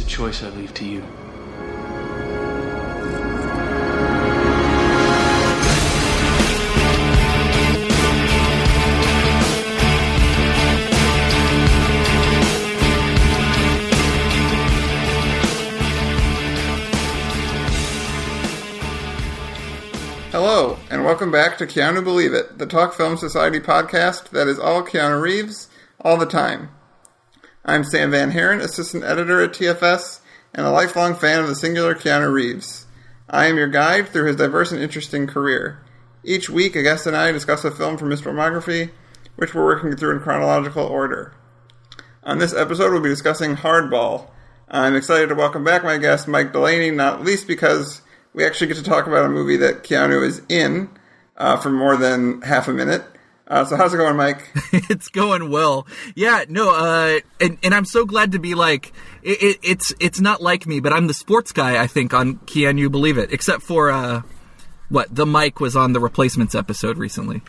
a choice I leave to you. Hello, and welcome back to Keanu Believe It, the Talk Film Society podcast that is all Keanu Reeves, all the time. I'm Sam Van Haren, assistant editor at TFS, and a lifelong fan of the singular Keanu Reeves. I am your guide through his diverse and interesting career. Each week, a guest and I discuss a film from his filmography, which we're working through in chronological order. On this episode, we'll be discussing Hardball. I'm excited to welcome back my guest, Mike Delaney, not least because we actually get to talk about a movie that Keanu is in uh, for more than half a minute. Uh, so how's it going, Mike? it's going well. Yeah, no, uh, and, and I'm so glad to be like, it, it, it's it's not like me, but I'm the sports guy. I think on Keanu Believe It? Except for uh, what the Mike was on the replacements episode recently.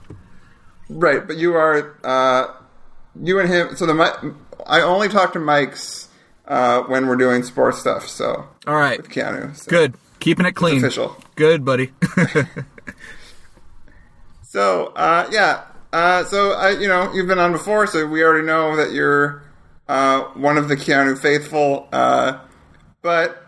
Right, but you are uh, you and him. So the I only talk to Mike's uh, when we're doing sports stuff. So All right, with Keanu, so. good, keeping it clean, official. Good, buddy. So uh, yeah, uh, so I, you know, you've been on before, so we already know that you're uh, one of the Keanu faithful. Uh, but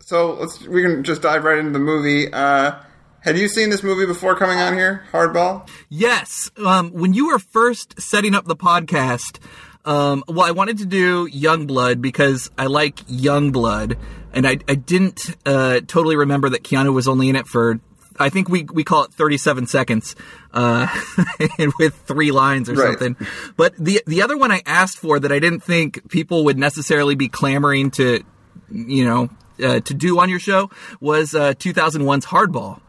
so let's we can just dive right into the movie. Uh, had you seen this movie before coming on here, Hardball? Yes. Um, when you were first setting up the podcast, um, well, I wanted to do Young Blood because I like Young Blood, and I, I didn't uh, totally remember that Keanu was only in it for. I think we, we call it 37 seconds, uh, with three lines or Right. something. But the the other one I asked for that I didn't think people would necessarily be clamoring to, you know, uh, to do on your show was uh, 2001's Hardball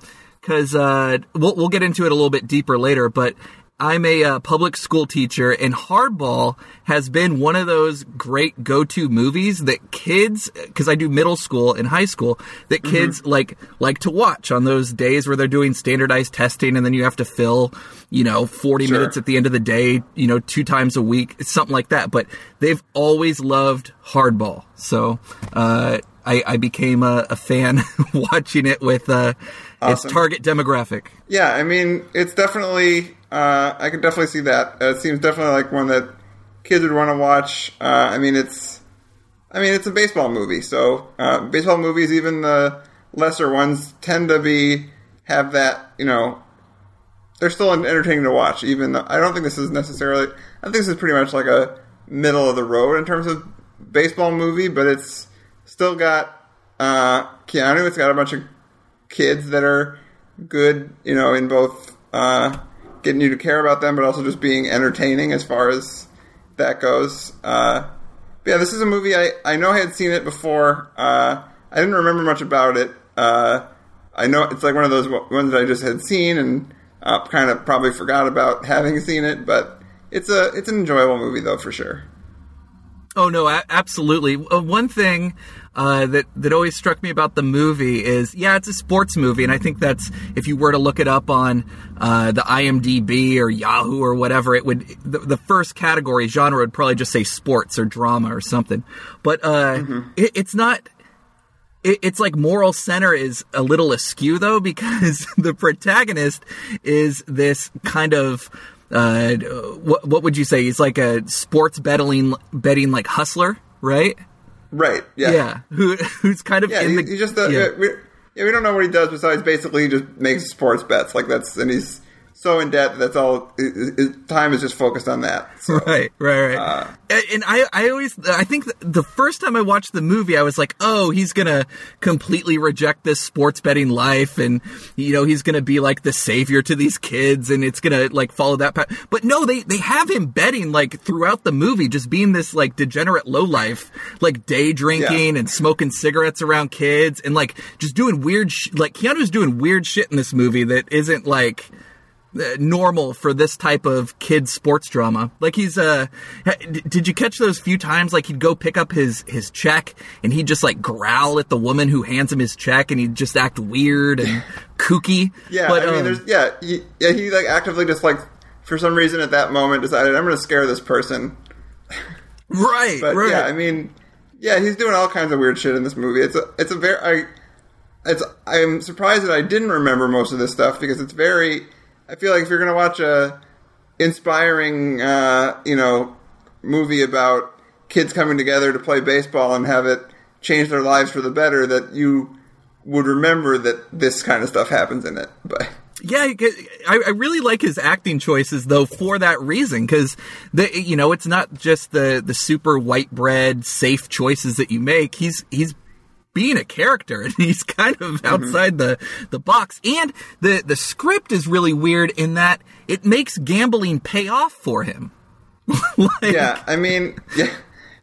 because uh, we'll we'll get into it a little bit deeper later. But I'm a uh, public school teacher, and Hardball has been one of those great go-to movies that kids, because I do middle school and high school, that kids like like to watch on those days where they're doing standardized testing, and then you have to fill, you know, 40 Sure. minutes at the end of the day, you know, two times a week, it's something like that. But they've always loved Hardball, so. Uh, I, I became a, a fan watching it with uh, its target demographic. Yeah, I mean, it's definitely. Uh, I can definitely see that. Uh, it seems definitely like one that kids would want to watch. Uh, I mean, it's. I mean, it's a baseball movie, so uh, baseball movies, even the lesser ones, tend to be have that. You know, they're still entertaining to watch. Even though, I don't think this is necessarily. I think this is pretty much like a middle of the road in terms of baseball movie, but it's still got uh, Keanu. It's got a bunch of kids that are good, you know, in both uh, getting you to care about them, but also just being entertaining as far as that goes. Uh, yeah, this is a movie I, I know I had seen it before. Uh, I didn't remember much about it. Uh, I know it's like one of those ones that I just had seen and uh, kind of probably forgot about having seen it, but it's a it's an enjoyable movie though for sure. Oh no, absolutely. Uh, one thing uh, that that always struck me about the movie is, yeah, it's a sports movie, and I think that's if you were to look it up on uh, the IMDb or Yahoo or whatever, it would the, the first category genre would probably just say sports or drama or something. But uh, it, it's not. it, it's like moral center is a little askew though because the protagonist is this kind of uh, what what would you say? He's like a sports betting betting like hustler, right? Right? Yeah. Yeah, who who's kind of Yeah, in he, the he just uh, yeah. we, yeah, we don't know what he does besides basically he just makes sports bets like that's and he's so in debt that's all his, his time is just focused on that. So, Right, right, right. Uh, and I, I always, I think the first time I watched the movie, I was like, oh, he's gonna completely reject this sports betting life, and you know, he's gonna be like the savior to these kids, and it's gonna like follow that path. But no, they they have him betting like throughout the movie, just being this like degenerate low life, like day drinking Yeah. and smoking cigarettes around kids, and like just doing weird, sh- like Keanu's doing weird shit in this movie that isn't like normal for this type of kid sports drama. Like he's uh did you catch those few times like he'd go pick up his his check and he'd just like growl at the woman who hands him his check and he'd just act weird and kooky. Yeah, But, I mean, um, there's yeah, he, yeah, he like actively just like for some reason at that moment decided I'm going to scare this person. right, But right. yeah, I mean, yeah, he's doing all kinds of weird shit in this movie. It's a it's a very I it's I'm surprised that I didn't remember most of this stuff because it's very I feel like if you're to watch a inspiring uh, you know movie about kids coming together to play baseball and have it change their lives for the better that you would remember that this kind of stuff happens in it. But Yeah, I, I really like his acting choices though for that reason because the you know it's not just the the super white bread safe choices that you make. He's he's being a character and he's kind of outside the the box. And the the script is really weird in that it makes gambling pay off for him. like, yeah, I mean, yeah,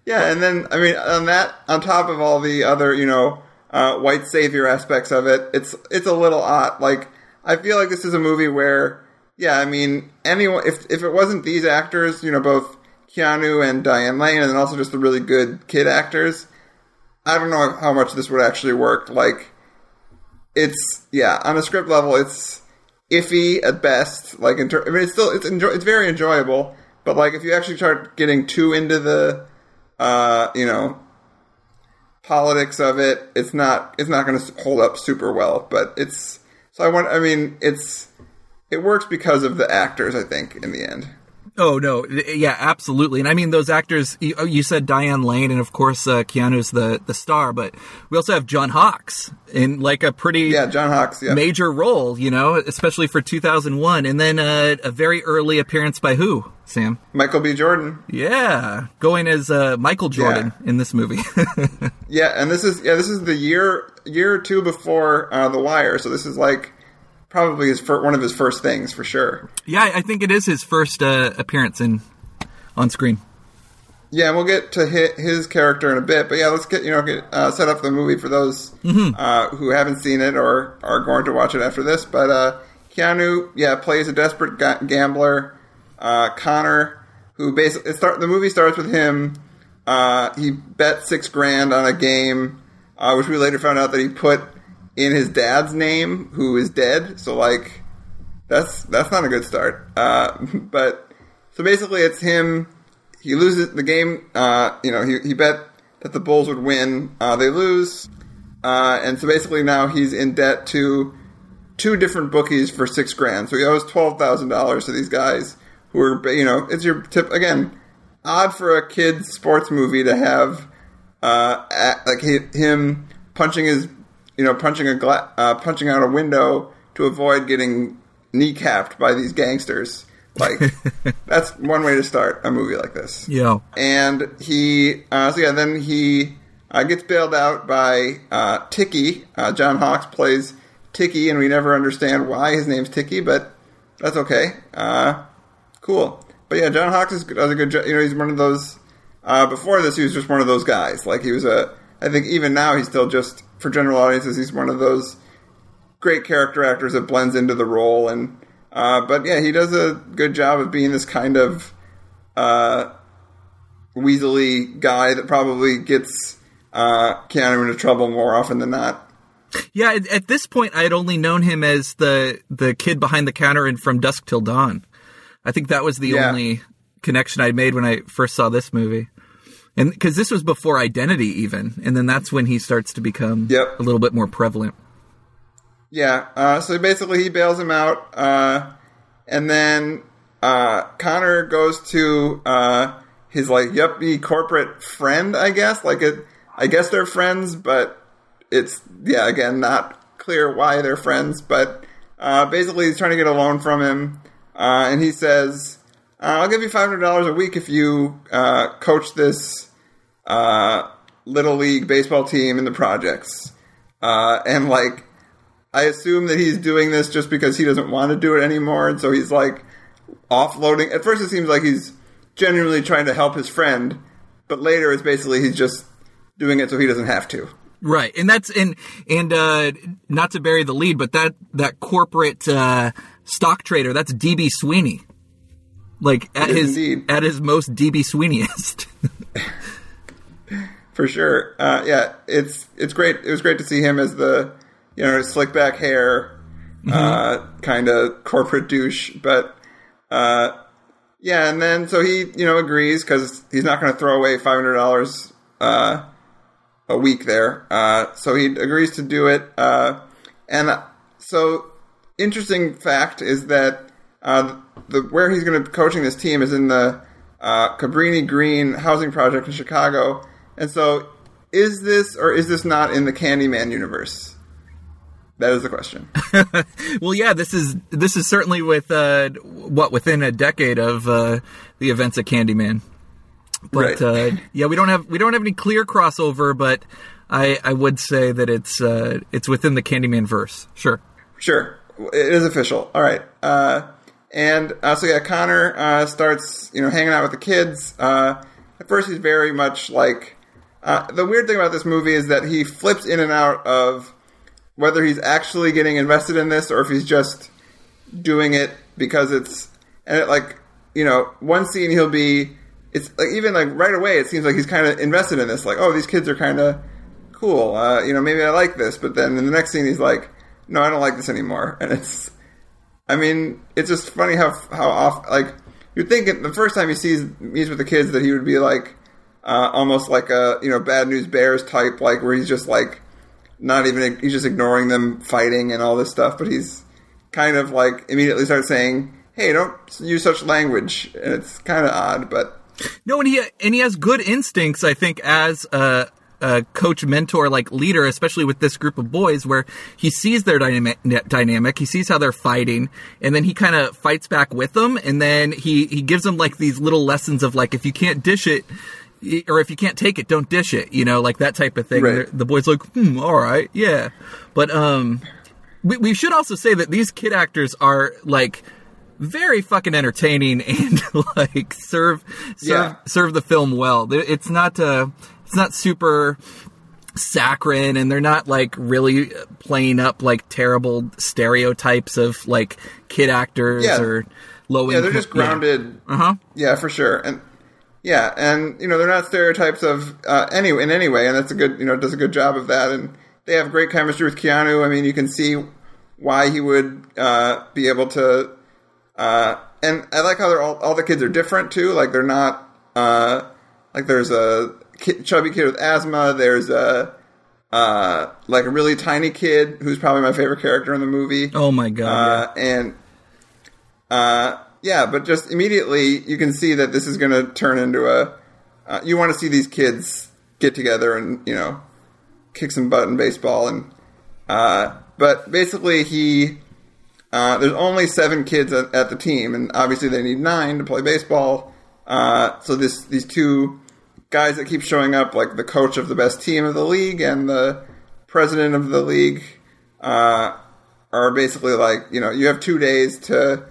yeah, and then I mean, on that, on top of all the other, you know, uh, white savior aspects of it, it's it's a little odd. Like, I feel like this is a movie where, yeah, I mean, anyone, if if it wasn't these actors, you know, both Keanu and Diane Lane, and then also just the really good kid actors, I don't know how much this would actually work. Like, it's yeah, on a script level, it's iffy at best. Like, in ter- I mean, it's still it's enjoy- it's very enjoyable, but like if you actually start getting too into the, uh, you know, politics of it, it's not it's not going to hold up super well. But it's so I want. I mean, it's it works because of the actors. I think in the end. Oh no, yeah, absolutely. And I mean those actors. You, oh, you said Diane Lane, and of course uh, Keanu's the the star, but we also have John Hawkes in like a pretty Yeah, John Hawkes. Yeah, major role, you know, especially for 2001, and then uh, a very early appearance by who? Sam. Michael B. Jordan. Yeah, going as uh, Michael Jordan in this movie. Yeah, and this is yeah this is the year year or two before uh, The Wire, so this is like probably his fir- one of his first things for sure. yeah, I think it is his first uh, appearance in on screen. Yeah, and we'll get to hit his character in a bit, but yeah, let's get you know get, uh, set up the movie for those uh, who haven't seen it or are going to watch it after this. But uh, Keanu, yeah, plays a desperate ga- gambler, uh, Connor, who basically it start the movie starts with him. Uh, he bet six grand on a game, uh, which we later found out that he put in his dad's name, who is dead. So like, that's that's not a good start. Uh, but so basically, it's him. He loses the game. Uh, you know, he he bet that the Bulls would win. Uh, they lose, uh, and so basically now he's in debt to two different bookies for six grand. So he owes twelve thousand dollars to these guys who are, you know, it's your tip again. Odd for a kids sports movie to have uh, a- like he, him punching his, you know, punching a gla- uh, punching out a window to avoid getting kneecapped by these gangsters. Like that's one way to start a movie like this Yeah. and he uh, so yeah then he uh, gets bailed out by uh, Tiki. Uh, John Hawkes plays Tiki, and we never understand why his name's Tiki, but that's okay. Uh, cool. But yeah, John Hawkes is, does a good job. You know, he's one of those. Uh, before this, he was just one of those guys. Like he was a. I think even now he's still just for general audiences. He's one of those great character actors that blends into the role, and uh, but yeah, he does a good job of being this kind of uh, weaselly guy that probably gets uh, Keanu into trouble more often than not. Yeah, at, at this point, I had only known him as the the kid behind the counter in From Dusk Till Dawn. I think that was the Yeah. only connection I made when I first saw this movie, and because this was before Identity, even, and then that's when he starts to become Yep. a little bit more prevalent. Yeah, uh, so basically he bails him out, uh, and then uh, Connor goes to uh, his like yuppie corporate friend, I guess. Like it, I guess they're friends, but it's yeah, again, not clear why they're friends. But uh, basically, he's trying to get a loan from him uh, and he says, uh, "I'll give you five hundred dollars a week if you uh, coach this uh, little league baseball team in the projects." Uh, and like, I assume that he's doing this just because he doesn't want to do it anymore, and so he's like offloading. At first, it seems like he's genuinely trying to help his friend, but later it's basically he's just doing it so he doesn't have to. Right, and that's and and uh, not to bury the lead, but that that corporate uh, stock trader, that's DB Sweeney, like at his indeed. at his most DB Sweeneyest. for sure. Uh, yeah, it's it's great. It was great to see him as the you know slick back hair, uh, kind of corporate douche. But uh, yeah, and then so he you know agrees because he's not going to throw away five hundred dollars uh, a week there. Uh, so he agrees to do it. Uh, and so interesting fact is that uh, the where he's going to be coaching this team is in the uh, Cabrini Green housing project in Chicago. And so, is this or is this not in the Candyman universe? That is the question. well, yeah, this is this is certainly with uh, what within a decade of uh, the events of Candyman. But Right. uh, yeah, we don't have we don't have any clear crossover, but I I would say that it's uh, it's within the Candyman verse. Sure. Sure, it is official. All right, uh, and uh, so yeah, Connor uh, starts you know hanging out with the kids. Uh, at first, he's very much like uh, the weird thing about this movie is that he flips in and out of whether he's actually getting invested in this or if he's just doing it because it's and it like you know one scene he'll be it's like even like right away it seems like he's kind of invested in this like oh these kids are kind of cool uh, you know maybe I like this but then in the next scene he's like no I don't like this anymore and it's I mean it's just funny how how off like you'd think the first time he sees meets with the kids that he would be like uh, almost like a you know bad news bears type like where he's just like not even he's just ignoring them fighting and all this stuff but he's kind of like immediately starts saying hey don't use such language and it's kind of odd but No, and he and he has good instincts. I think as a, a coach, mentor, like leader, especially with this group of boys, where he sees their dynamic, dynamic, he sees how they're fighting, and then he kind of fights back with them, and then he he gives them like these little lessons of like if you can't dish it. Or if you can't take it, don't dish it. You know, like that type of thing. Right. The boys like, hmm, all right, yeah. But um, we, we should also say that these kid actors are like very fucking entertaining and like serve serve Yeah. serve the film well. It's not uh it's not super saccharine and they're not like really playing up like terrible stereotypes of like kid actors Yeah. or low yeah they're just grounded Uh huh. Yeah, for sure. And yeah, and you know they're not stereotypes of uh, any in any way, and that's a good you know does a good job of that. And they have great chemistry with Keanu. I mean, you can see why he would uh, be able to. Uh, and I like how they're all all the kids are different too. Like they're not uh, like there's a kid, chubby kid with asthma. There's a uh, like a really tiny kid who's probably my favorite character in the movie. Oh my god. Uh, and uh, yeah, but just immediately you can see that this is going to turn into a. Uh, you want to see these kids get together and you know kick some butt in baseball and. Uh, but basically, he uh, there's only seven kids at, at the team, and obviously they need nine to play baseball. Uh, so this these two guys that keep showing up, like the coach of the best team of the league and the president of the league, uh, are basically like, you know, you have two days to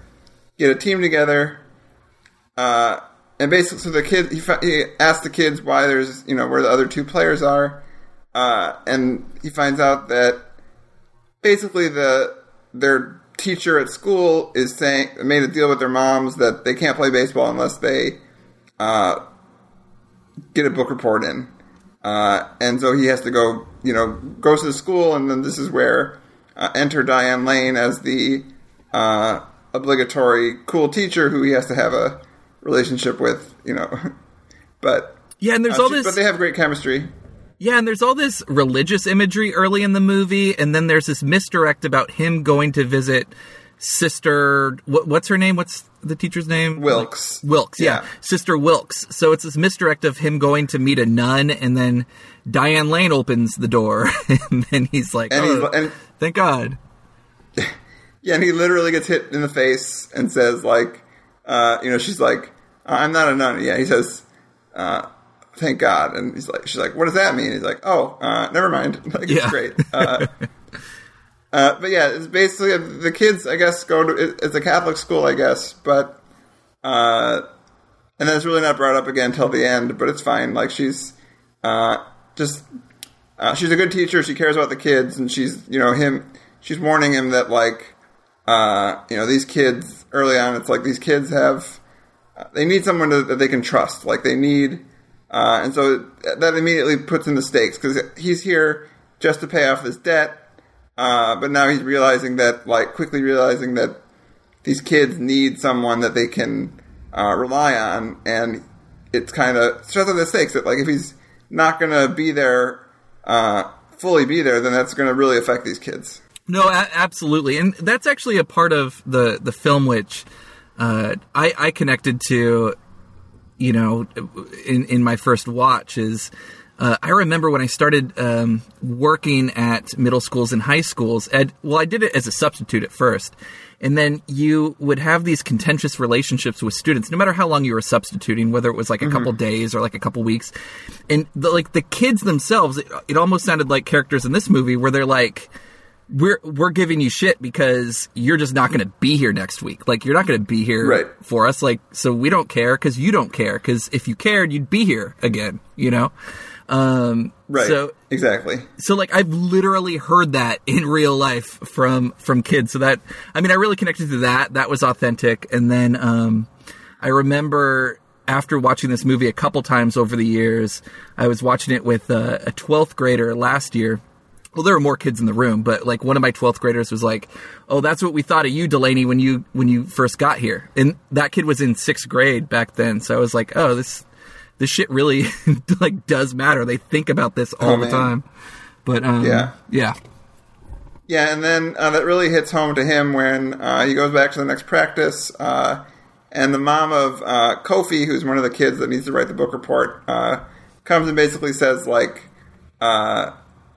get a team together. Uh, and basically, so the kids, he, he asked the kids why there's, you know, where the other two players are. Uh, and he finds out that basically the their teacher at school is saying made a deal with their moms that they can't play baseball unless they uh, get a book report in. Uh, and so he has to go, you know, goes to the school, and then this is where uh, enter Diane Lane as the uh, obligatory cool teacher who he has to have a relationship with, you know. but yeah, and there's uh, all she- this but they have great chemistry. Yeah, and there's all this religious imagery early in the movie, and then there's this misdirect about him going to visit Sister. What, what's her name? What's the teacher's name? Wilkes. Like, Wilkes, yeah. Yeah. Sister Wilkes. So it's this misdirect of him going to meet a nun, and then Diane Lane opens the door, and then he's like, And oh, he's and thank God. yeah, and he literally gets hit in the face and says like, uh, you know, she's like, I'm not a nun. Yeah, he says, uh, thank God. And he's like, she's like, what does that mean? He's like, oh, uh, never mind. Like, Yeah. it's great. Uh, uh, but yeah, it's basically the kids. I guess go to it, it's a Catholic school, I guess, but uh, and then it's really not brought up again until the end. But it's fine. Like she's uh, just uh, she's a good teacher. She cares about the kids, and she's you know him. She's warning him that like uh, you know these kids early on. It's like these kids have they need someone to, that they can trust. Like they need, uh, and so that immediately puts in the stakes because he's here just to pay off this debt. Uh, but now he's realizing that, like, quickly realizing that these kids need someone that they can uh, rely on, and it's kind of stress on the stakes that, like, if he's not going to be there, uh, fully be there, then that's going to really affect these kids. No, a- absolutely, and that's actually a part of the the film which uh, I, I connected to. You know, in in my first watch is. Uh, I remember when I started um, working at middle schools and high schools. At, well, I did it as a substitute at first, and then you would have these contentious relationships with students, no matter how long you were substituting, whether it was like a couple days or like a couple weeks. And the, like the kids themselves, it, it almost sounded like characters in this movie where they're like, we're we're giving you shit because you're just not going to be here next week. Like you're not going to be here Right. for us. Like so we don't care because you don't care. Because if you cared, you'd be here again. You know. Um, Right. So exactly. so like I've literally heard that in real life from from kids. So that I mean I really connected to that. That was authentic. And then um, I remember after watching this movie a couple times over the years, I was watching it with uh, a 12th grader last year. Well, there were more kids in the room, but like one of my 12th graders was like, "Oh, that's what we thought of you, Delaney, when you when you first got here." And that kid was in sixth grade back then, so I was like, "Oh, this this shit really like does matter. They think about this all Oh, the man. time." But um, Yeah. yeah, Yeah, and then uh, that really hits home to him when uh, he goes back to the next practice, uh, and the mom of uh, Kofi, who's one of the kids that needs to write the book report, uh, comes and basically says like, uh,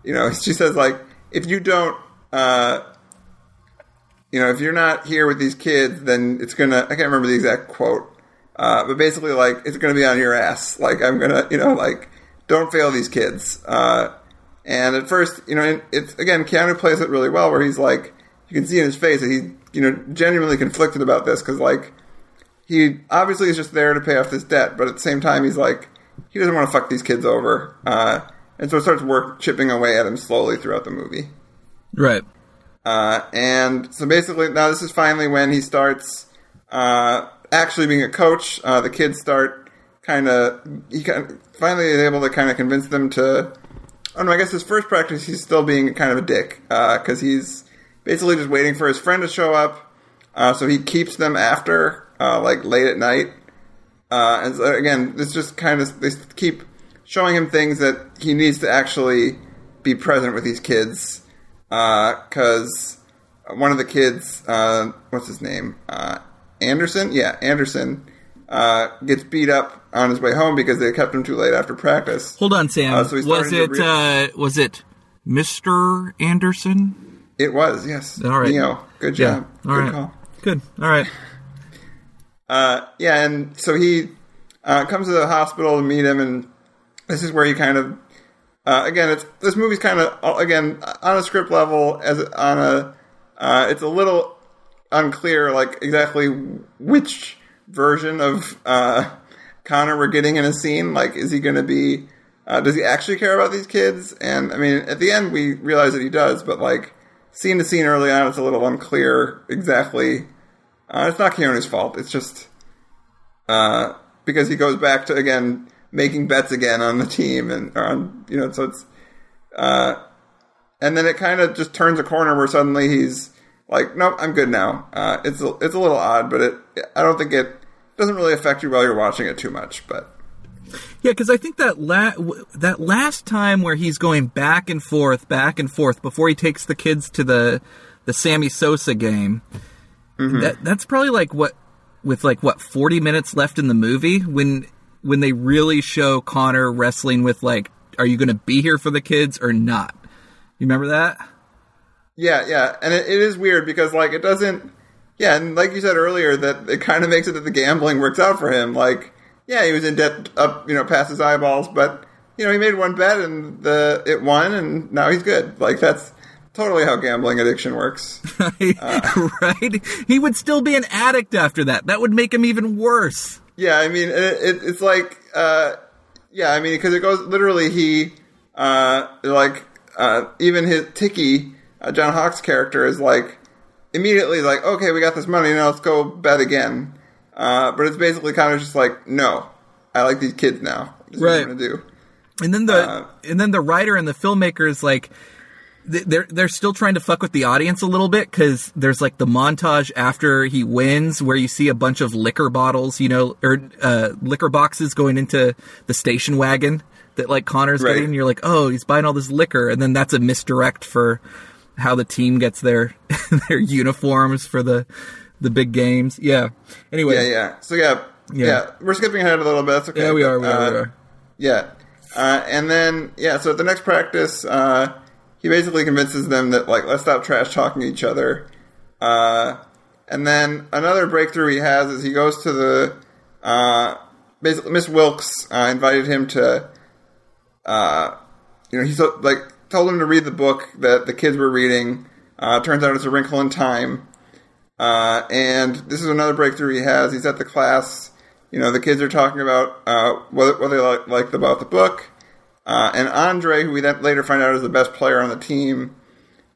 you know, she says like, if you don't, uh, you know, if you're not here with these kids, then it's gonna. I can't remember the exact quote, uh, but basically like it's gonna be on your ass. Like I'm gonna, you know, like don't fail these kids. Uh, and at first, you know, it's again Keanu plays it really well, where he's like, you can see in his face that he, you know, genuinely conflicted about this because like he obviously is just there to pay off this debt, but at the same time, he's like, he doesn't want to fuck these kids over, uh, and so it starts work chipping away at him slowly throughout the movie. right. Uh, and so basically, now this is finally when he starts uh, actually being a coach. Uh, the kids start kind of he kind finally is able to kind of convince them to. Oh no, I guess his first practice he's still being kind of a dick because he's basically just waiting for his friend to show up. Uh, so he keeps them after uh, like late at night. Uh, and so again, this just kind of they keep showing him things that he needs to actually be present with these kids. Because one of the kids, uh, what's his name, uh, Anderson, yeah, Anderson, uh, gets beat up on his way home because they kept him too late after practice. Hold on, Sam. Uh, so he's was it uh, was it Mr. Anderson? It was, yes. All right. Neo, good job. All good right. call. Good. All right. Uh, yeah, and so he uh, comes to the hospital to meet him, and this is where he kind of, uh, again, it's this movie's kind of again on a script level as on a, uh, it's a little unclear, like exactly which version of uh, Connor we're getting in a scene. Like, is he going to be? Uh, does he actually care about these kids? And I mean, at the end, we realize that he does, but like scene to scene early on, it's a little unclear exactly. Uh, it's not Keanu's fault. It's just uh, because he goes back to again making bets again on the team and or on you know so it's uh, and then it kind of just turns a corner where suddenly he's like, nope, I'm good now. Uh, it's a, it's a little odd, but it I don't think it doesn't really affect you while you're watching it too much. But Yeah, because I think that la- that last time where he's going back and forth, back and forth before he takes the kids to the the Sammy Sosa game. That that's probably like what with like what forty minutes left in the movie when when they really show Connor wrestling with like, are you going to be here for the kids or not? You remember that? Yeah, yeah, and it, it is weird because like it doesn't. Yeah, and like you said earlier, that it kind of makes it that the gambling works out for him. Like, yeah, he was in debt up, you know, past his eyeballs, but you know, he made one bet and the it won, and now he's good. Like that's totally how gambling addiction works. Uh, right? He would still be an addict after that. That would make him even worse. Yeah, I mean, it, it, it's like, uh, yeah, I mean, because it goes literally. He uh, like uh, even his Tiki, uh, John Hawkes' character, is like immediately like, okay, we got this money, now let's go bet again. Uh, but it's basically kind of just like, no, I like these kids now. This is what Right. Do. And then the Uh, and then the writer and the filmmaker is like they're they're still trying to fuck with the audience a little bit because there's like the montage after he wins where you see a bunch of liquor bottles, you know, or uh, liquor boxes going into the station wagon that like Connor's Right. getting. And you're like, oh, he's buying all this liquor, and then that's a misdirect for how the team gets their their uniforms for the the big games. Yeah. Anyway. Yeah, yeah. So yeah, Yeah. yeah, We're skipping ahead a little bit. That's okay. Yeah, we are. We are. Uh, we are. Yeah. Uh, and then, yeah, so at the next practice, uh, he basically convinces them that, like, let's stop trash talking each other. Uh, and then another breakthrough he has is he goes to the, uh, basically, Miss Wilkes uh, invited him to, uh, you know, he like told him to read the book that the kids were reading. Uh, turns out it's A Wrinkle in Time. Uh, and this is another breakthrough he has. He's at the class. You know, the kids are talking about what, what they like, liked about the book. Uh, and Andre, who we then later find out is the best player on the team,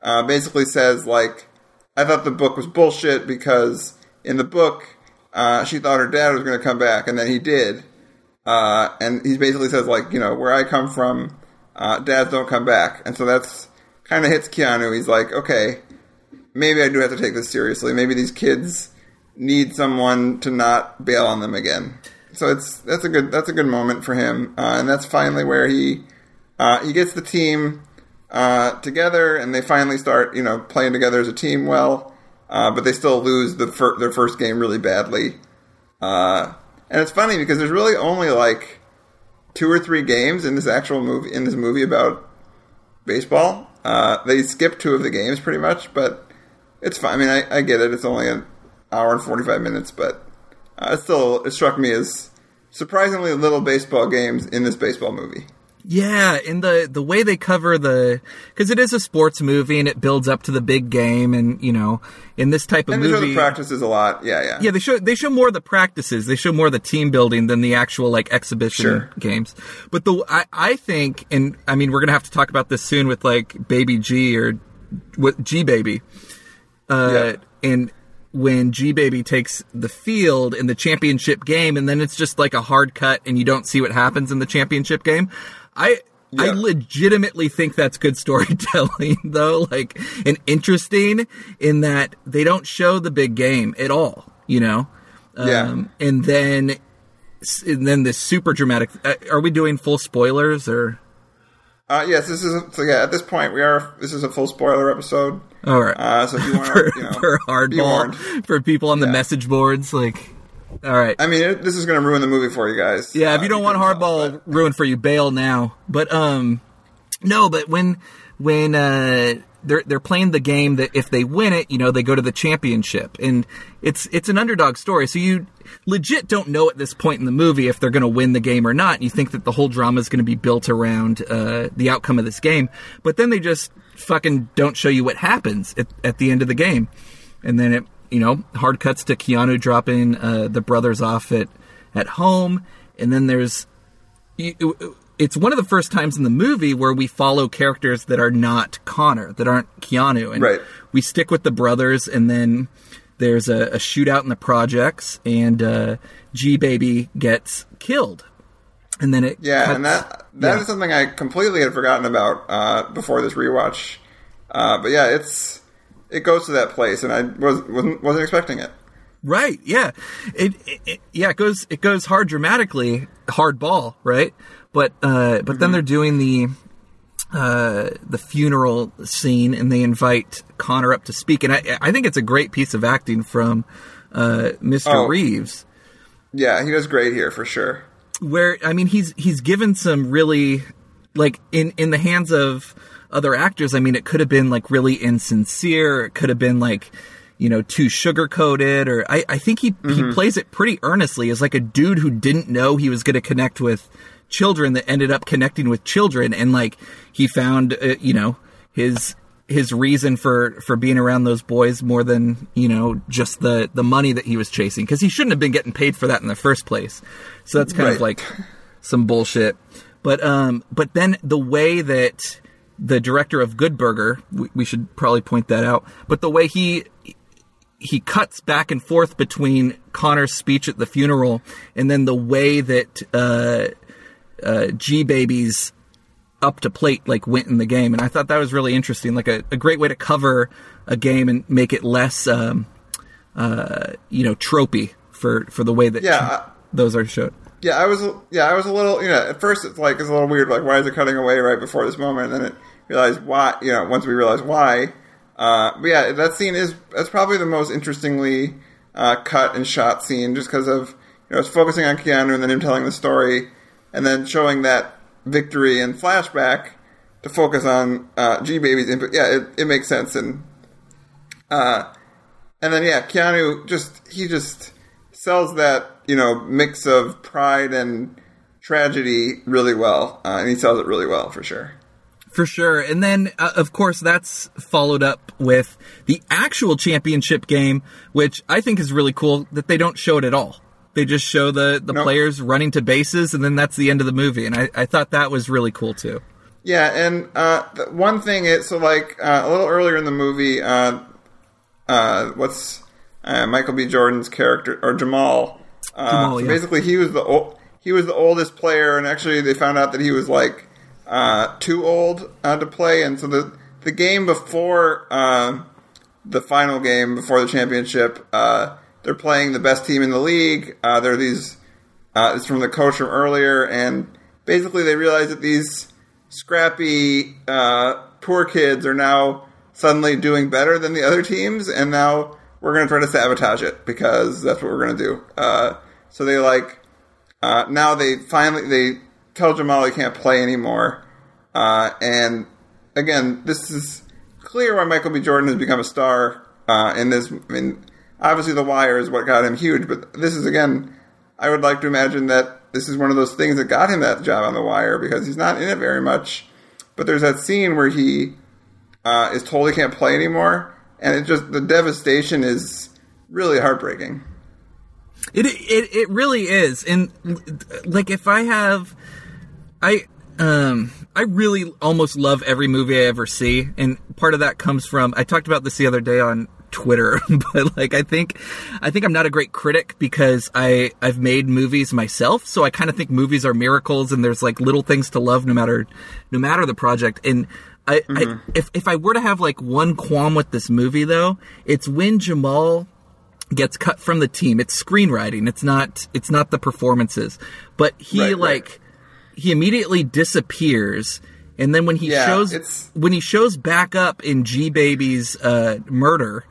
uh, basically says, like, I thought the book was bullshit because in the book, uh, she thought her dad was going to come back, and then he did. Uh, and he basically says, like, you know, where I come from, uh, dads don't come back. And so that's kind of hits Keanu. He's like, okay, maybe I do have to take this seriously. Maybe these kids need someone to not bail on them again. So it's that's a good that's a good moment for him, uh, and that's finally where he uh, he gets the team uh, together, and they finally start you know playing together as a team well. Uh, but they still lose the fir- their first game really badly. Uh, and it's funny because there's really only like two or three games in this actual movie in this movie about baseball. Uh, they skip two of the games pretty much, but it's fine. I mean, I, I get it. It's only an hour and forty five minutes, but uh, it still it struck me as surprisingly little baseball games in this baseball movie. Yeah, in the the way they cover the because it is a sports movie and it builds up to the big game, and you know, in this type of And they show movie, the practices a lot. Yeah, yeah, yeah, they show they show more of the practices, they show more of the team building than the actual like exhibition Sure. games. But the I I think, and I mean, we're gonna have to talk about this soon with like Baby G or with G Baby, uh, Yeah. and when G Baby takes the field in the championship game, and then it's just like a hard cut, and you don't see what happens in the championship game. I I legitimately think that's good storytelling, though, like and interesting in that they don't show the big game at all. You know, Yeah. Um, and then and then this super dramatic. Uh, are we doing full spoilers or? Uh, yes, this is so. Yeah, at this point, we are. This is a full spoiler episode. All right. Uh, so if you want for, you know, for hardball for people on the Yeah. message boards like all right. I mean, it, this is going to ruin the movie for you guys. yeah if Uh, you don't want hardball but- ruined for you bail now. But um no but when when uh they're they're playing the game that if they win it you know they go to the championship. And it's it's an underdog story. So you legit don't know at this point in the movie if they're going to win the game or not. You think that the whole drama is going to be built around uh the outcome of this game. But then they just fucking don't show you what happens at, at the end of the game. And then it you know hard cuts to Keanu dropping uh, the brothers off at at home. And then there's it's one of the first times in the movie where we follow characters that are not Connor that aren't Keanu. And Right. we stick with the brothers and then there's a, a shootout in the projects and uh, G baby gets killed. And then it Yeah, cuts- and that that is yeah. something I completely had forgotten about uh, before this rewatch. Uh, but yeah, it's it goes to that place, and I was wasn't, wasn't expecting it. Right. Yeah. It, it, it- yeah it goes it goes hard dramatically hard ball right but uh but then they're doing the uh the funeral scene and they invite Connor up to speak and I I think it's a great piece of acting from uh Mr. Oh. Reeves Yeah, he does great here for sure. Where I mean he's he's given some really like in in the hands of other actors, I mean, it could have been like really insincere. It could have been like you know too sugar coated, or I I think he he plays it pretty earnestly as like a dude who didn't know he was going to connect with children that ended up connecting with children, and like he found uh, you know his his reason for for being around those boys more than you know just the the money that he was chasing because he shouldn't have been getting paid for that in the first place. So that's kind of like some bullshit. But um but then the way that the director of good burger we, we should probably point that out but the way he he cuts back and forth between Connor's speech at the funeral and then the way that uh, uh, G Baby's up to plate like went in the game, and I thought that was really interesting, like a, a great way to cover a game and make it less, um, uh, you know, tropey for for the way that Yeah, I- those are showed. Yeah, I was. Yeah, I was a little. You know, at first it's like it's a little weird. Like, why is it cutting away right before this moment? And then it realized why. You know, once we realized why. Uh, but yeah, that scene is that's probably the most interestingly uh, cut and shot scene, just because of you know it's focusing on Keanu and then him telling the story, and then showing that victory and flashback to focus on uh, G Baby's input. Yeah, it, it makes sense and. Uh, and then yeah, Keanu just he just sells that you know mix of pride and tragedy really well, uh, and he sells it really well for sure. For sure. And then, uh, of course, that's followed up with the actual championship game, which I think is really cool that they don't show it at all. They just show the, the Nope. players running to bases, and then that's the end of the movie. And I, I thought that was really cool, too. Yeah, and uh, the one thing is so like uh, a little earlier in the movie, uh, uh, what's uh, Michael B. Jordan's character or Jamal? Uh, Jamal, so yeah. basically, he was the he was the oldest player, and actually they found out that he was like uh, too old uh, to play, and so the the game before uh, the final game before the championship, uh, they're playing the best team in the league. Uh, there are these. Uh, it's from the coach from earlier, and basically they realize that these scrappy, uh, poor kids are now suddenly doing better than the other teams, and now we're going to try to sabotage it because that's what we're going to do. Uh, so they like uh, now they finally they tell Jamal he can't play anymore, uh, and again this is clear why Michael B. Jordan has become a star uh, in this. I mean, obviously The Wire is what got him huge, but this is again. I would like to imagine that this is one of those things that got him that job on The Wire because he's not in it very much. But there's that scene where he uh, is told he can't play anymore, and it just the devastation is really heartbreaking. It it it really is, and like if I have, I um I really almost love every movie I ever see, and part of that comes from I talked about this the other day on Twitter, but like I think I think I'm not a great critic because I I've made movies myself, so I kind of think movies are miracles, and there's like little things to love no matter no matter the project, and. I, I if if I were to have like one qualm with this movie though, it's when Jamal gets cut from the team. It's screenwriting. It's not it's not the performances. But he Right, right. like he immediately disappears and then when he Yeah, shows it's- when he shows back up in G Baby's uh, murder,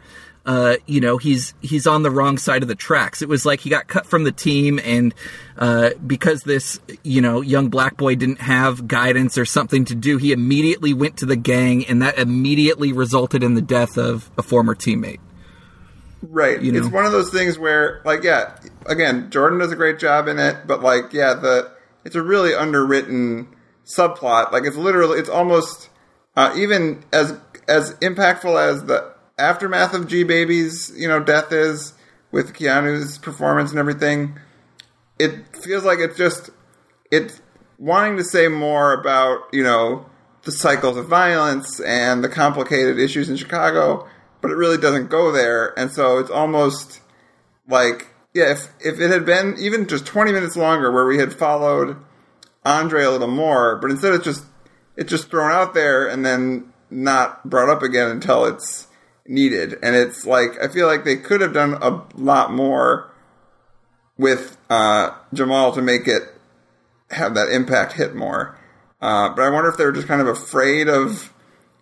uh, you know, he's he's on the wrong side of the tracks. It was like he got cut from the team and uh, because this, you know, young black boy didn't have guidance or something to do, he immediately went to the gang and that immediately resulted in the death of a former teammate. Right. You know? It's one of those things where, like, yeah, again, Jordan does a great job in it, but like, yeah, the it's a really underwritten subplot. Like, it's literally, it's almost uh, even as as impactful as the aftermath of G Baby's, you know, death is with Keanu's performance and everything. It feels like it's just it's wanting to say more about you know the cycles of violence and the complicated issues in Chicago, but it really doesn't go there, and so it's almost like yeah, if if it had been even just twenty minutes longer, where we had followed Andre a little more, but instead it's just it's just thrown out there and then not brought up again until it's needed, and it's like I feel like they could have done a lot more with uh, Jamal to make it have that impact hit more. Uh, but I wonder if they were just kind of afraid of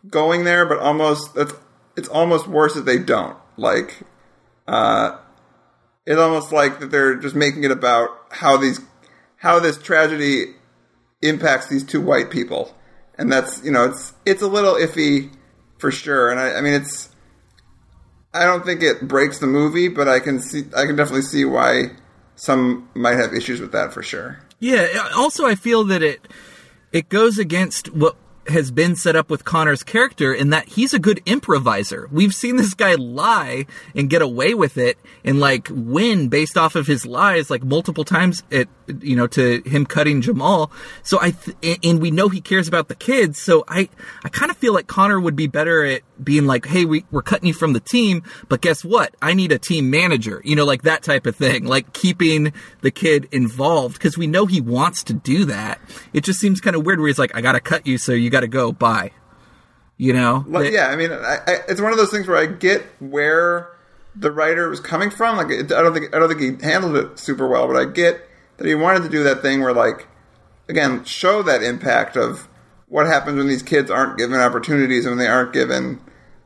going there, but almost that's it's almost worse that they don't. Like, uh, it's almost like that they're just making it about how these how this tragedy impacts these two white people, and that's you know it's it's a little iffy for sure. And I, I mean it's I don't think it breaks the movie, but I can see I can definitely see why some might have issues with that for sure. Yeah. Also, I feel that it it goes against what has been set up with Connor's character in that he's a good improviser. We've seen this guy lie and get away with it and like win based off of his lies like multiple times at you know to him cutting Jamal. So I th- and we know he cares about the kids. So I I kind of feel like Connor would be better at being like, "Hey, we we're cutting you from the team, but guess what? I need a team manager." You know, like that type of thing. Like keeping the kid involved because we know he wants to do that. It just seems kind of weird where he's like, "I got to cut you so you got to go. Bye." You know? Well, yeah, I mean, I, I, it's one of those things where I get where the writer was coming from. Like, I don't think I don't think he handled it super well, but I get that he wanted to do that thing where, like, again, show that impact of what happens when these kids aren't given opportunities and when they aren't given,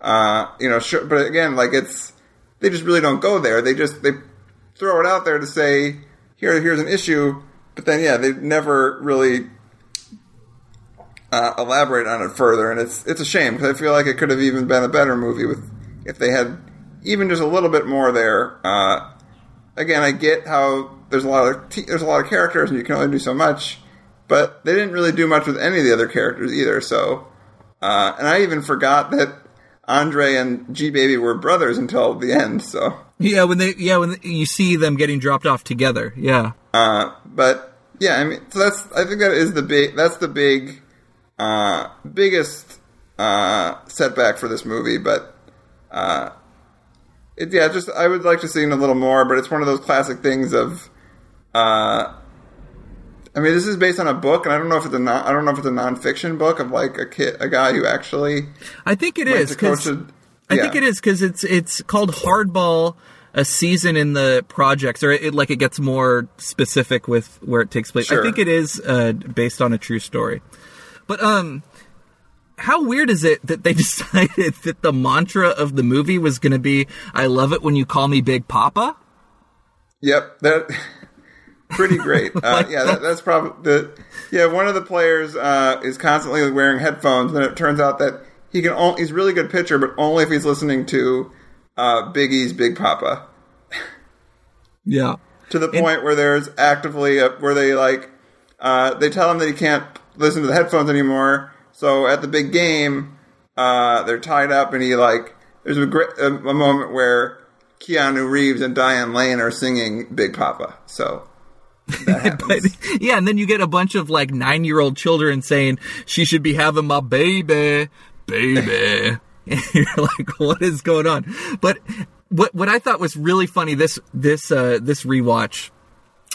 uh, you know. Sh- but again, like, it's they just really don't go there. They just they throw it out there to say, here, here's an issue, but then yeah, they never really uh, elaborate on it further, and it's it's a shame because I feel like it could have even been a better movie with if they had even just a little bit more there. Uh, again, I get how there's a lot of t- there's a lot of characters and you can only do so much, but they didn't really do much with any of the other characters either. So, uh, and I even forgot that Andre and G Baby were brothers until the end. So yeah, when they yeah when you see them getting dropped off together, yeah. Uh, but yeah, I mean, so that's I think that is the big that's the big uh, biggest uh, setback for this movie, but uh, it, yeah, just I would like to see a little more. But it's one of those classic things of, uh, I mean, this is based on a book, and I don't know if it's a non, I don't know if it's a nonfiction book of like a kid, a guy who actually. I think it is because a- I yeah. think it is because it's it's called Hardball. A season in the projects, or it, like it gets more specific with where it takes place. I think it is uh, based on a true story. But um, how weird is it that they decided that the mantra of the movie was going to be "I love it when you call me Big Poppa"? Yep, that pretty great. Uh, yeah, that, that's probably the yeah. One of the players uh, is constantly wearing headphones, and it turns out that he can. Only, he's a really good pitcher, but only if he's listening to uh, Biggie's Big Poppa. Yeah. To the point where there's actively a, where they like uh, they tell him that he can't listen to the headphones anymore. So at the big game, uh, they're tied up, and he like there's a, great, a, a moment where Keanu Reeves and Diane Lane are singing Big Poppa. So. But yeah, and then you get a bunch of like nine year old children saying she should be having my baby, baby. and you're like, what is going on? But what what I thought was really funny this this uh, this rewatch.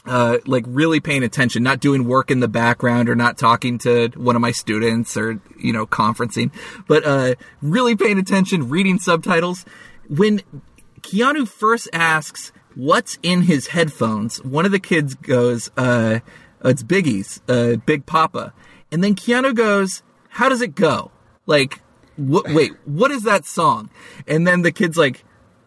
Uh, like really paying attention, not doing work in the background or not talking to one of my students or, you know, conferencing, but, uh, really paying attention, reading subtitles. When Keanu first asks what's in his headphones, one of the kids goes, uh, it's Biggie's, uh, Big Poppa. And then Keanu goes, how does it go? Like, what, wait, what is that song? And then the kid's like,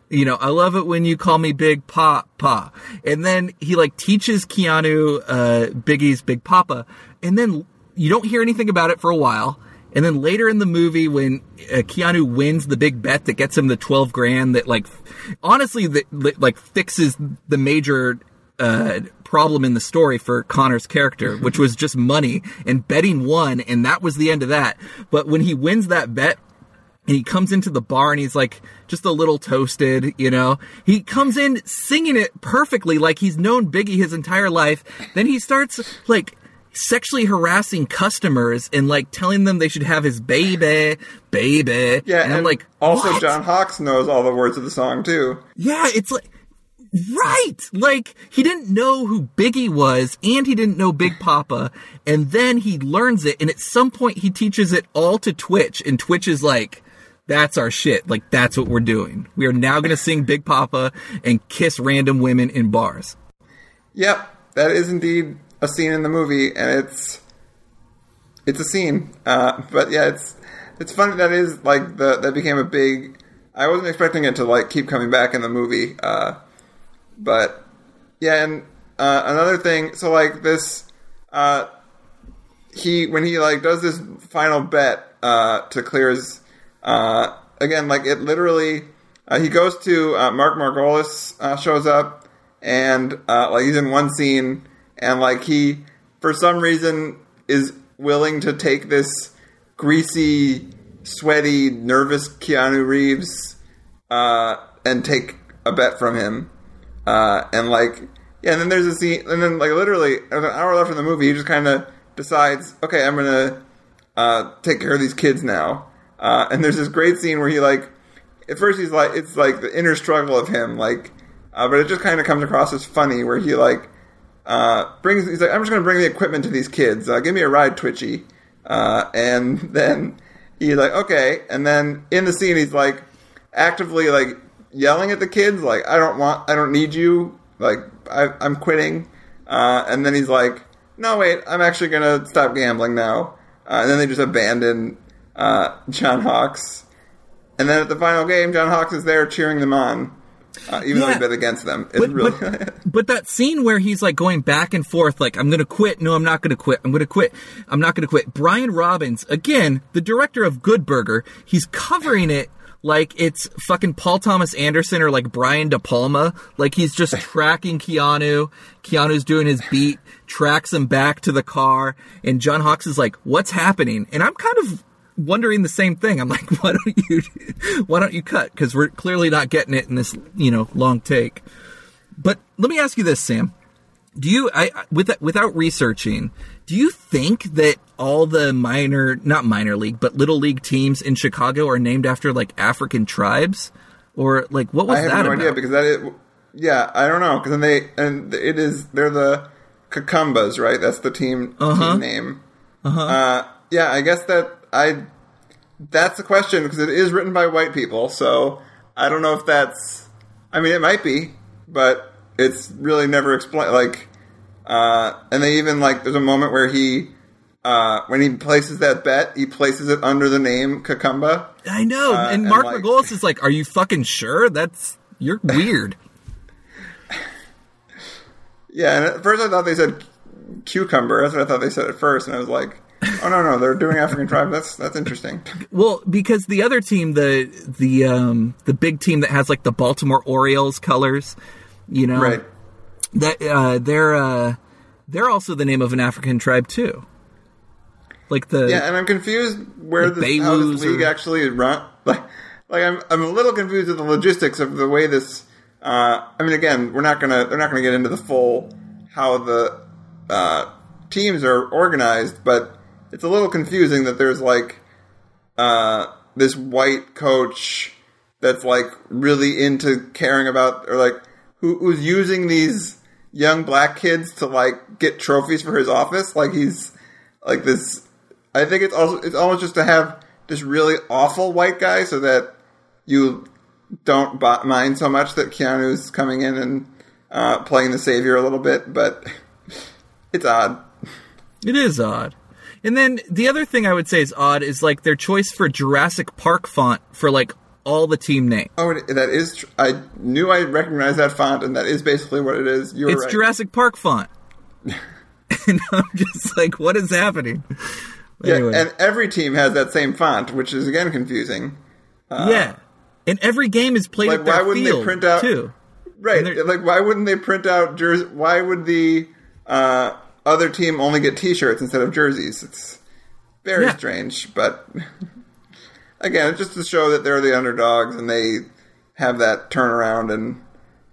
you know, I love it when you call me Big Poppa. And then he like teaches Keanu, uh, Biggie's Big Poppa. And then you don't hear anything about it for a while. And then later in the movie, when uh, Keanu wins the big bet that gets him the 12 grand that like, honestly, that like fixes the major, uh, problem in the story for Connor's character, which was just money and betting won. And that was the end of that. But when he wins that bet, and he comes into the bar and he's like just a little toasted, you know. He comes in singing it perfectly like he's known Biggie his entire life. Then he starts like sexually harassing customers and like telling them they should have his baby, baby. Yeah, and, I'm like, also what? John Hawkes knows all the words of the song too. Yeah, it's like right. Like he didn't know who Biggie was and he didn't know Big Poppa and then he learns it and at some point he teaches it all to Twitch and Twitch is like that's our shit. Like that's what we're doing. We are now going to sing Big Poppa and kiss random women in bars. Yep, that is indeed a scene in the movie, and it's it's a scene. Uh, but yeah, it's it's funny that is like the that became a big. I wasn't expecting it to like keep coming back in the movie, uh, but yeah, and uh, another thing. So like this, uh, he when he like does this final bet uh, to clear his uh, again like it literally uh, he goes to uh, Mark Margolis uh, shows up and uh, like he's in one scene and like he for some reason is willing to take this greasy sweaty nervous Keanu Reeves uh, and take a bet from him uh, and like yeah and then there's a scene and then like literally an hour left in the movie he just kind of decides okay I'm gonna uh, take care of these kids now. Uh, and there's this great scene where he like, at first he's like, it's like the inner struggle of him, like, uh, but it just kind of comes across as funny where he like uh, brings, he's like, I'm just gonna bring the equipment to these kids. Uh, give me a ride, Twitchy. Uh, and then he's like, okay. And then in the scene, he's like actively like yelling at the kids, like, I don't want, I don't need you. Like, I, I'm quitting. Uh, and then he's like, no, wait, I'm actually gonna stop gambling now. Uh, and then they just abandon John Hawkes. And then at the final game, John Hawkes is there cheering them on, uh, even though Yeah. he bet against them. It's But, really but, but that scene where he's like going back and forth, like, I'm gonna quit, no, I'm not gonna quit, I'm gonna quit, I'm not gonna quit. Brian Robbins, again, the director of Good Burger, he's covering it like it's fucking Paul Thomas Anderson or like Brian De Palma. Like he's just tracking Keanu. Keanu's doing his beat, tracks him back to the car, and John Hawkes is like, what's happening? And I'm kind of wondering the same thing. I'm like, why don't you, why don't you cut? Because we're clearly not getting it in this, you know, long take. But let me ask you this, Sam. Do you, I, I- with, without researching, do you think that all the minor, not minor league, but little league teams in Chicago are named after like African tribes? Or like, what was that? I have that no about? idea because that is, yeah, I don't know because then they and it is they're the Kekambas, right? That's the team Uh-huh. team name. Uh-huh. Yeah, I guess that I that's the question because it is written by white people, so I don't know if that's. I mean, it might be, but it's really never explained. Like, uh, and they even like there's a moment where he. Uh, when he places that bet, he places it under the name Kekamba. I know. Uh, and and, Mark like- Margolis is like, are you fucking sure? That's, you're weird. Yeah, and at first I thought they said cucumber. That's what I thought they said at first, and I was like, "Oh no, no, they're doing African tribe. That's that's interesting." Well, because the other team, the the um the big team that has like the Baltimore Orioles colors, you know, Right? that uh, they're uh, they're also the name of an African tribe too. Like the Yeah, and I'm confused where the this, how this league or- actually is run. Like, like I'm I'm a little confused with the logistics of the way this. Uh, I mean, again, we're not gonna they're not gonna get into the full how the uh, teams are organized, but it's a little confusing that there's like uh, this white coach that's like really into caring about or like who, who's using these young black kids to like get trophies for his office. Like he's like this. I think it's also it's almost just to have this really awful white guy so that you don't mind so much that Keanu's coming in and uh, playing the savior a little bit, but it's odd. it is odd. And then the other thing I would say is odd is like their choice for Jurassic Park font for like all the team name. Oh, that is. Tr- I knew I recognized that font, and that is basically what it is. You were It's right. Jurassic Park font. and I'm just like, what is happening? Yeah, Anyway. and every team has that same font, which is again confusing. yeah. And every game is played Like, why wouldn't they print out- too. Right? Like, why wouldn't they print out jerseys? Why would the uh, other team only get T-shirts instead of jerseys? It's very Yeah. strange, but again, it's just to show that they're the underdogs and they have that turnaround. And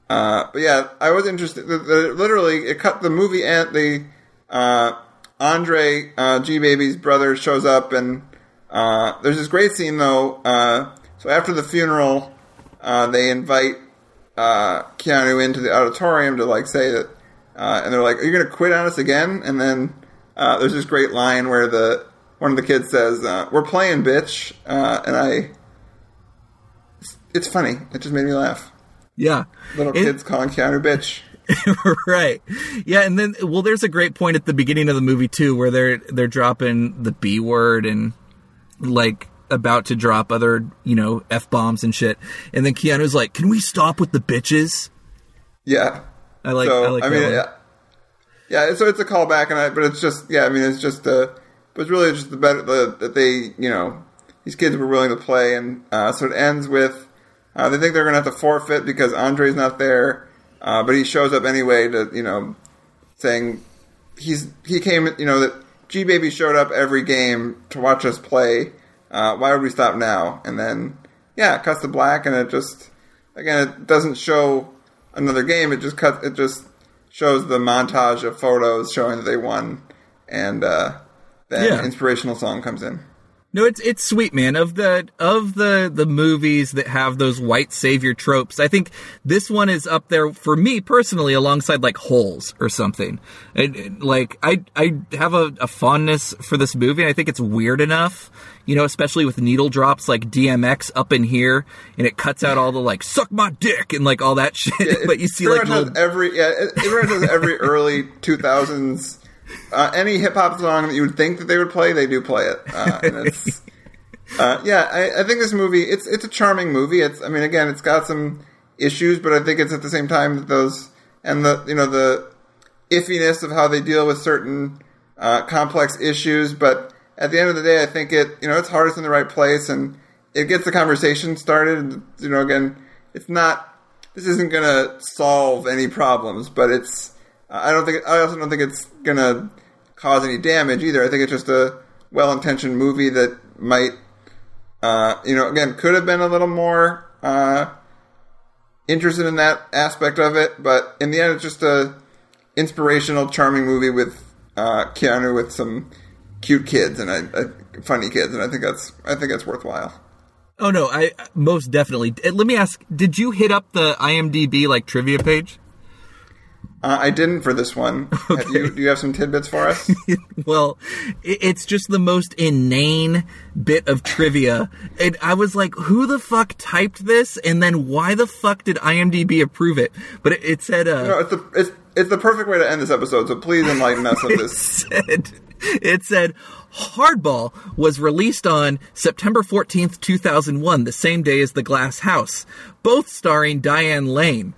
uh, but yeah, I was interested. The, the, literally, it cut the movie and the uh, Andre uh, G Baby's brother shows up, and uh, there's this great scene though. Uh, so after the funeral, uh, they invite uh, Keanu into the auditorium to like say that, uh, and they're like, "Are you going to quit on us again?" And then uh, there's this great line where the one of the kids says, uh, "We're playing, bitch," uh, and I, it's funny. It just made me laugh. Yeah. Little It- kids calling Keanu bitch. right. Yeah, and then well there's a great point at the beginning of the movie too where they're they're dropping the B word and like about to drop other, you know, F bombs and shit. And then Keanu's like, "Can we stop with the bitches?" Yeah. I like so I like I mean, yeah, yeah. So it's a callback, and I, but it's just yeah. I mean, it's just uh was really just the better the, that they you know these kids were willing to play, and uh, so it ends with uh, they think they're going to have to forfeit because Andre's not there, uh, but he shows up anyway to you know saying he's he came you know that G Baby showed up every game to watch us play. Uh, why would we stop now? And then yeah, it cuts to black, and it just again it doesn't show another game. It just cuts it just shows the montage of photos showing that they won, and uh, then Yeah. inspirational song comes in. No, it's it's sweet, man. Of the of the the movies that have those white savior tropes, I think this one is up there for me personally, alongside like Holes or something. It, it- like I I have a, a fondness for this movie. I think it's weird enough, you know, especially with needle drops like DMX up in here, and it cuts out all the like "suck my dick" and like all that shit. but you see like little, every yeah, it, it has every early two thousands. Uh, any hip hop song that you would think that they would play, they do play it. Uh, and it's, uh, yeah, I, I think this movie it's it's a charming movie. It's I mean again, it's got some issues, but I think it's at the same time that those and the you know the iffiness of how they deal with certain uh, complex issues. But at the end of the day, I think it you know its is in the right place and it gets the conversation started. And, you know, again, it's not this isn't going to solve any problems, but it's I don't think I also don't think it's to cause any damage either. I think it's just a well-intentioned movie that might uh, you know again could have been a little more uh, interested in that aspect of it, but in the end, it's just a inspirational, charming movie with uh, Keanu with some cute kids and I, I, funny kids, and I think that's I think that's worthwhile. oh no, I most definitely. Uh, Let me ask: Did you hit up the IMDb like trivia page? Uh, I didn't for this one. Have you, do you have some tidbits for us? Well, it's just the most inane bit of trivia. And I was like, who the fuck typed this? And then why the fuck did IMDb approve it? But it, it said, uh, no, it's the it's it's the perfect way to end this episode. So please enlighten us of this. said, it said, Hardball was released on September 14th, 2001, the same day as The Glass House, both starring Diane Lane.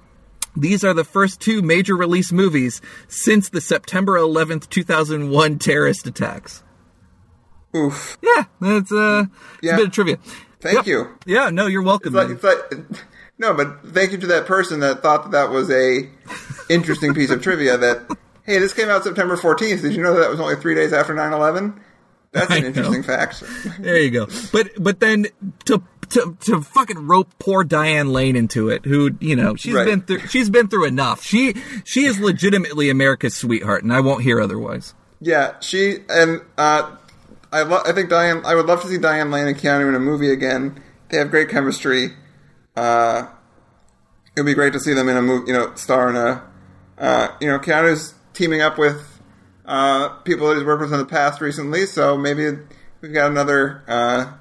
These are the first two major release movies since the September 11th, 2001 terrorist attacks. Oof. Yeah, that's uh, Yeah. a bit of trivia. Thank Yep. you. Yeah, no, you're welcome. It's like, it's like, no, but thank you to that person that thought that that was a interesting piece of trivia. That hey, this came out September fourteenth. Did you know that, that was only three days after 9-11? That's I an interesting fact. There you go. But but then to to to fucking rope poor Diane Lane into it, who you know she's Right. been through she's been through enough. She she is legitimately America's sweetheart, and I won't hear otherwise. Yeah, she and uh, I lo- I think Diane. I would love to see Diane Lane and Keanu in a movie again. They have great chemistry. Uh, it would be great to see them in a movie. You know, star in a. Uh, you know, Keanu's teaming up with uh, people that he's worked with in the past recently, so maybe we've got another uh,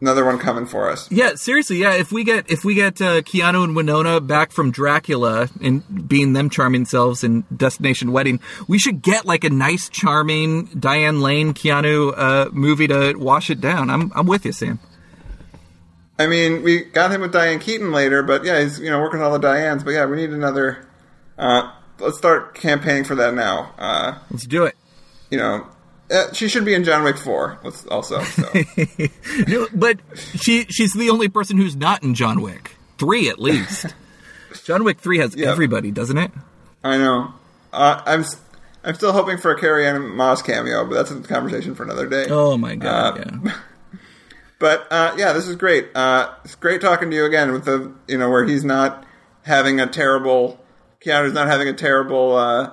another one coming for us. Yeah, seriously, yeah. If we get if we get uh, Keanu and Winona back from Dracula and being them charming selves in Destination Wedding, we should get like a nice, charming Diane Lane Keanu uh, movie to wash it down. I'm I'm with you, Sam. I mean, we got him with Diane Keaton later, but yeah, he's you know working with all the Dianes. But yeah, we need another. Uh, let's start campaigning for that now. Uh, Let's do it. you know, uh, she should be in John Wick Four. Also. So. No, but she she's the only person who's not in John Wick. Three at least. John Wick three has Yeah. everybody, doesn't it? I know. Uh, I'm I'm still hoping for a Carrie Ann Moss cameo, but that's a conversation for another day. Oh my god, Uh, yeah. But uh, yeah, this is great. Uh, it's great talking to you again with the you know where he's not having a terrible Keanu's not having a terrible uh,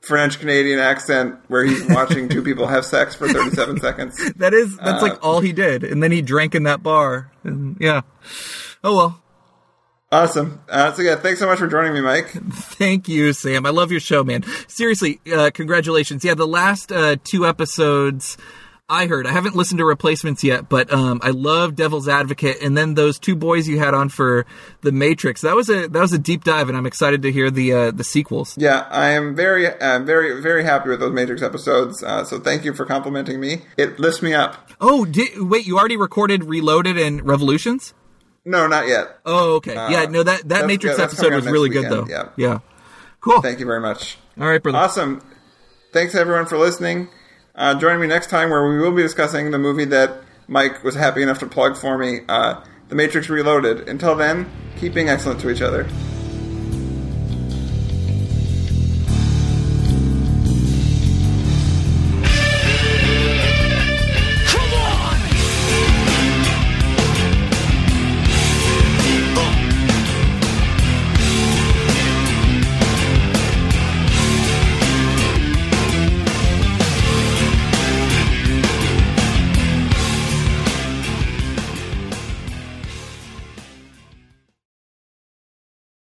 French Canadian accent where he's watching two people have sex for 37 seconds. That is that's Uh, like all he did. And then he drank in that bar. And yeah. Oh well. Awesome. Uh, so yeah, thanks so much for joining me, Mike. Thank you, Sam. I love your show, man. Seriously, uh, congratulations. Yeah, the last uh, two episodes I heard. I haven't listened to replacements yet, but um, I love Devil's Advocate, and then those two boys you had on for the Matrix. That was a that was a deep dive, and I'm excited to hear the uh, the sequels. Yeah, I am very, uh, very, very happy with those Matrix episodes. Uh, so thank you for complimenting me. It lifts me up. Oh, did, wait, you already recorded Reloaded and Revolutions? No, not yet. Oh, okay. yeah, no, that that Matrix yeah, episode was really next good, though. Yeah, Yeah. Cool. Thank you very much. All right, brother. Awesome. Thanks everyone for listening. Uh, join me next time where we will be discussing the movie that Mike was happy enough to plug for me, uh, The Matrix Reloaded. Until then, keep being excellent to each other.